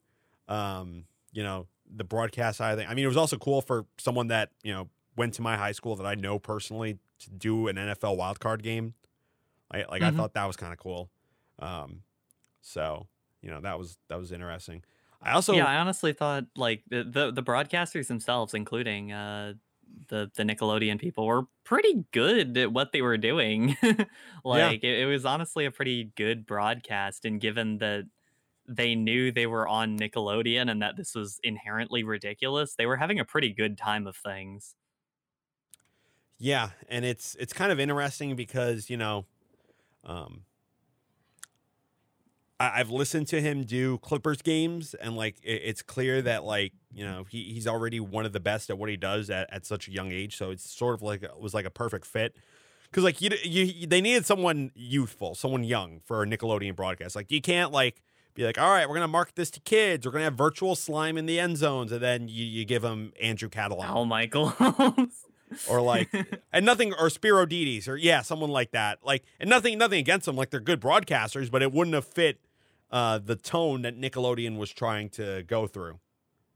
um, you know, the broadcast side of thing. I mean, it was also cool for someone that you know went to my high school that I know personally to do an NFL wildcard game. I like I Mhm. thought that was kind of cool. Um, so you know that was that was interesting. I also yeah, I honestly thought like the the, the broadcasters themselves, including uh, the the Nickelodeon people, were pretty good at what they were doing. like it, it was honestly a pretty good broadcast, and given that they knew they were on Nickelodeon and that this was inherently ridiculous, they were having a pretty good time of things. Yeah, and it's it's kind of interesting because you know, um, I, I've listened to him do Clippers games, and like it, it's clear that like you know he, he's already one of the best at what he does at, at such a young age. So it's sort of like it was like a perfect fit. Because like you, you, they needed someone youthful, someone young for a Nickelodeon broadcast. Like you can't like be like, all right, we're gonna market this to kids. We're gonna have virtual slime in the end zones, and then you, you give them Andrew Catalon Al Michaels. or like and nothing or Spero Dedes or yeah, someone like that. Like and nothing nothing against them, like they're good broadcasters, but it wouldn't have fit uh the tone that Nickelodeon was trying to go through,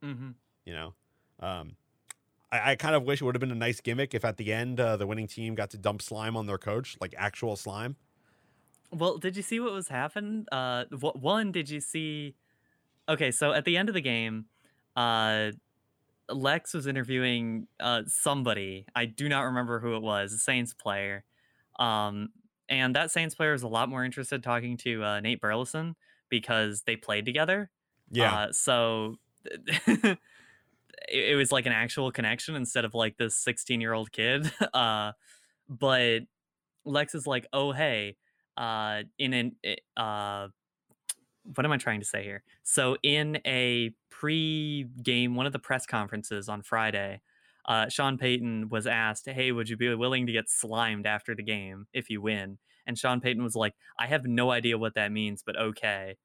hmm you know. Um I, I kind of wish it would have been a nice gimmick if at the end uh, the winning team got to dump slime on their coach, like actual slime. Well, did you see what was happening? Uh, wh- one, did you see? Okay, so at the end of the game, uh, Lex was interviewing uh somebody. I do not remember who it was. A Saints player. Um, and that Saints player was a lot more interested talking to uh, Nate Burleson because they played together. Yeah. Uh, so it, it was like an actual connection instead of like this 16 year old kid. Uh, but Lex is like, oh hey, uh, in an uh, what am I trying to say here? So in a pre-game, one of the press conferences on Friday, uh, Sean Payton was asked, "Hey, would you be willing to get slimed after the game if you win?" And Sean Payton was like, "I have no idea what that means, but okay."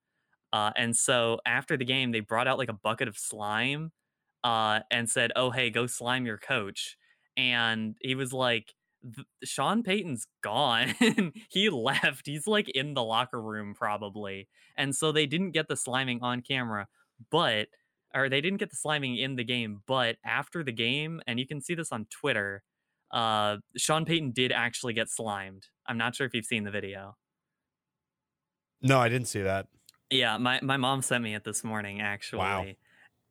Uh, and so after the game, they brought out like a bucket of slime uh, and said, "Oh, hey, go slime your coach." And he was like, "Th- "Sean Payton's gone. he left. He's like in the locker room probably." And so they didn't get the sliming on camera, but or they didn't get the sliming in the game. But after the game, and you can see this on Twitter, uh, Sean Payton did actually get slimed. I'm not sure if you've seen the video. No, I didn't see that. Yeah, my, my mom sent me it this morning actually.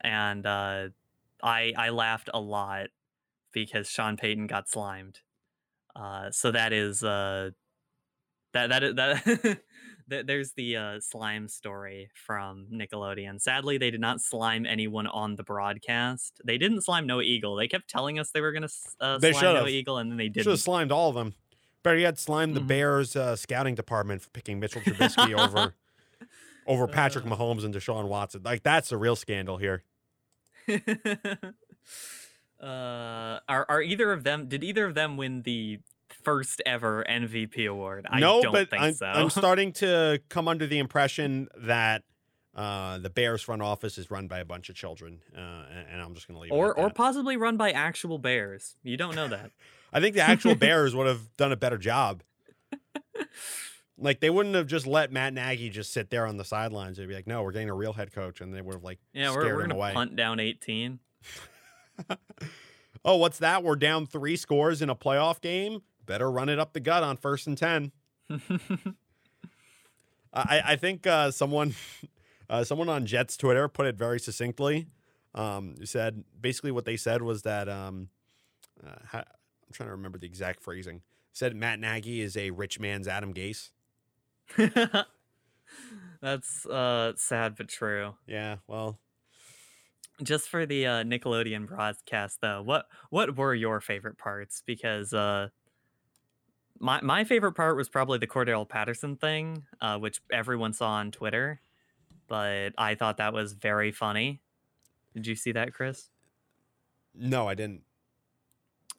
And uh I I laughed a lot because Sean Payton got slimed. Uh so that is uh that that is- that th- there's the uh, slime story from Nickelodeon. Sadly, they did not slime anyone on the broadcast. They didn't slime Noah Eagle. They kept telling us they were going to uh, slime Noah should've. Eagle, and then they didn't. Should have slimed all of them. Better yet, slimed the Mhm. Bears uh, scouting department for picking Mitchell Trubisky over over Patrick Uh. Mahomes and Deshaun Watson. Like that's a real scandal here. uh, are are either of them? Did either of them win the first ever MVP award? I no, don't but think I'm, so. I'm starting to come under the impression that uh, the Bears front office is run by a bunch of children, uh, and, and I'm just going to leave. it or or possibly run by actual bears. You don't know that. I think the actual Bears would have done a better job. Like they wouldn't have just let Matt Nagy just sit there on the sidelines. They'd be like, "No, we're getting a real head coach," and they would have like Yeah, we're, scared we're gonna away. punt down 18. Oh, what's that? We're down three scores in a playoff game. Better run it up the gut on first and ten. I, I think uh, someone uh, someone on Jets Twitter put it very succinctly. Um, said basically what they said was that um, uh, I'm trying to remember the exact phrasing. Said Matt Nagy is a rich man's Adam Gase. That's uh sad but true. Yeah, well, Just for the uh, Nickelodeon broadcast though, what what were your favorite parts? Because uh my my favorite part was probably the Cordarrelle Patterson thing, uh, which everyone saw on Twitter. But I thought that was very funny. Did you see that, Chris? no, I didn't.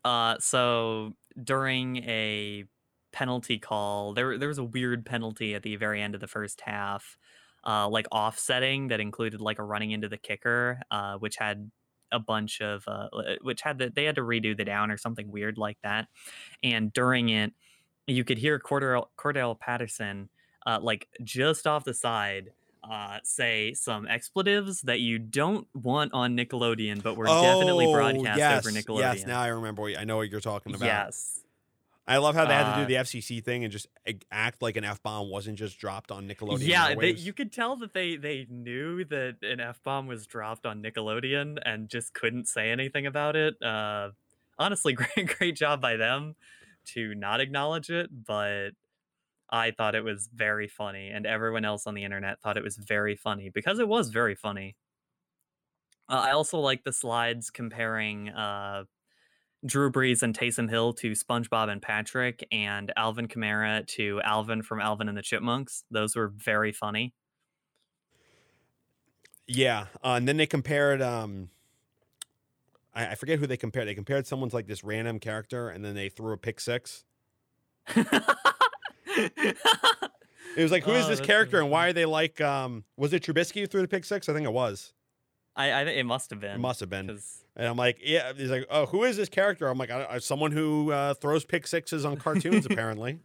Uh, so during a penalty call, there there was a weird penalty at the very end of the first half, uh, like offsetting that included like a running into the kicker, uh, which had a bunch of uh, which had the, they had to redo the down or something weird like that, and during it, you could hear Cordarrelle Cordarrelle Patterson, uh, like just off the side. Uh, say some expletives that you don't want on Nickelodeon, but were definitely Oh, broadcast yes, over Nickelodeon. Yes, now I remember. What, I know what you're talking about. Yes. I love how they had to Uh, do the FCC thing and just act like an F bomb wasn't just dropped on Nickelodeon. Yeah, they, you could tell that they they knew that an f bomb was dropped on Nickelodeon and just couldn't say anything about it. Uh, honestly, great great job by them to not acknowledge it, but I thought it was very funny, and everyone else on the internet thought it was very funny because it was very funny. Uh, I also like the slides comparing uh, Drew Brees and Taysom Hill to SpongeBob and Patrick, and Alvin Kamara to Alvin from Alvin and the Chipmunks. Those were very funny. Yeah, uh, and then they compared. Um, I, I forget who they compared. They compared someone's like this random character, and then they threw a pick six. It was like, who is Oh, this character, and why are they like? Um, was it Trubisky who threw the pick six? I think it was. I, I it must have been. It must have been. 'cause- And I'm like, yeah. He's like, oh, who is this character? I'm like, I, I, someone who uh, throws pick sixes on cartoons, apparently.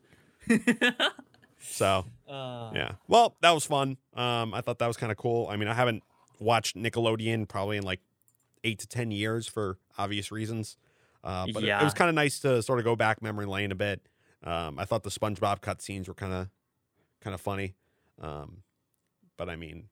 So Uh, yeah. Well, that was fun. Um, I thought that was kind of cool. I mean, I haven't watched Nickelodeon probably in like eight to ten years for obvious reasons. Uh, but it- it, was kind of nice to sort of go back memory lane a bit. Um, I thought the SpongeBob cutscenes were kind of kind of funny. Um, but I mean,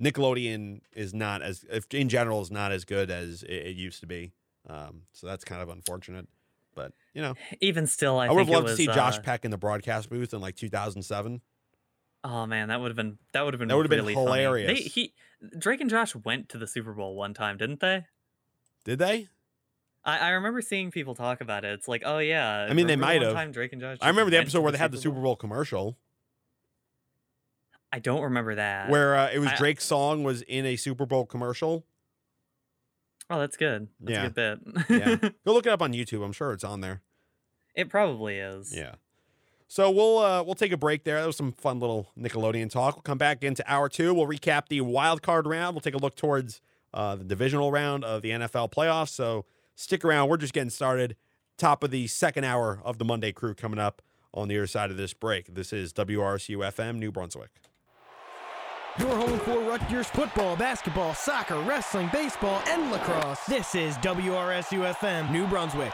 Nickelodeon is not as, if in general, is not as good as it, it used to be. Um, so that's kind of unfortunate. But you know, Even still, I, I, would have loved to see Josh uh, Peck in the broadcast booth in like 2007. Oh man, that would have been that would have been That would've been really. They, hilarious. he Drake and Josh went to the Super Bowl one time, didn't they? Did they? I, I remember seeing people talk about it. It's like, oh yeah. I mean, they might have. Time Drake and Josh. I remember the episode where they had the Super Bowl? Bowl commercial. I don't remember that. where uh, it was I- Drake's song was in a Super Bowl commercial. Oh, that's good. That's Yeah. a good bit. Yeah. Go look it up on YouTube. I'm sure it's on there. it probably is. Yeah. So we'll uh, we'll take a break there. That was some fun little Nickelodeon talk. We'll come back into hour two. We'll recap the wild card round. We'll take a look towards uh, the divisional round of the NFL playoffs. So stick around. We're just getting started. Top of the second hour of the Monday crew coming up on the other side of this break. This is WRSU FM New Brunswick. Your home for Rutgers football, basketball, soccer, wrestling, baseball, and lacrosse. This is WRSU FM, New Brunswick.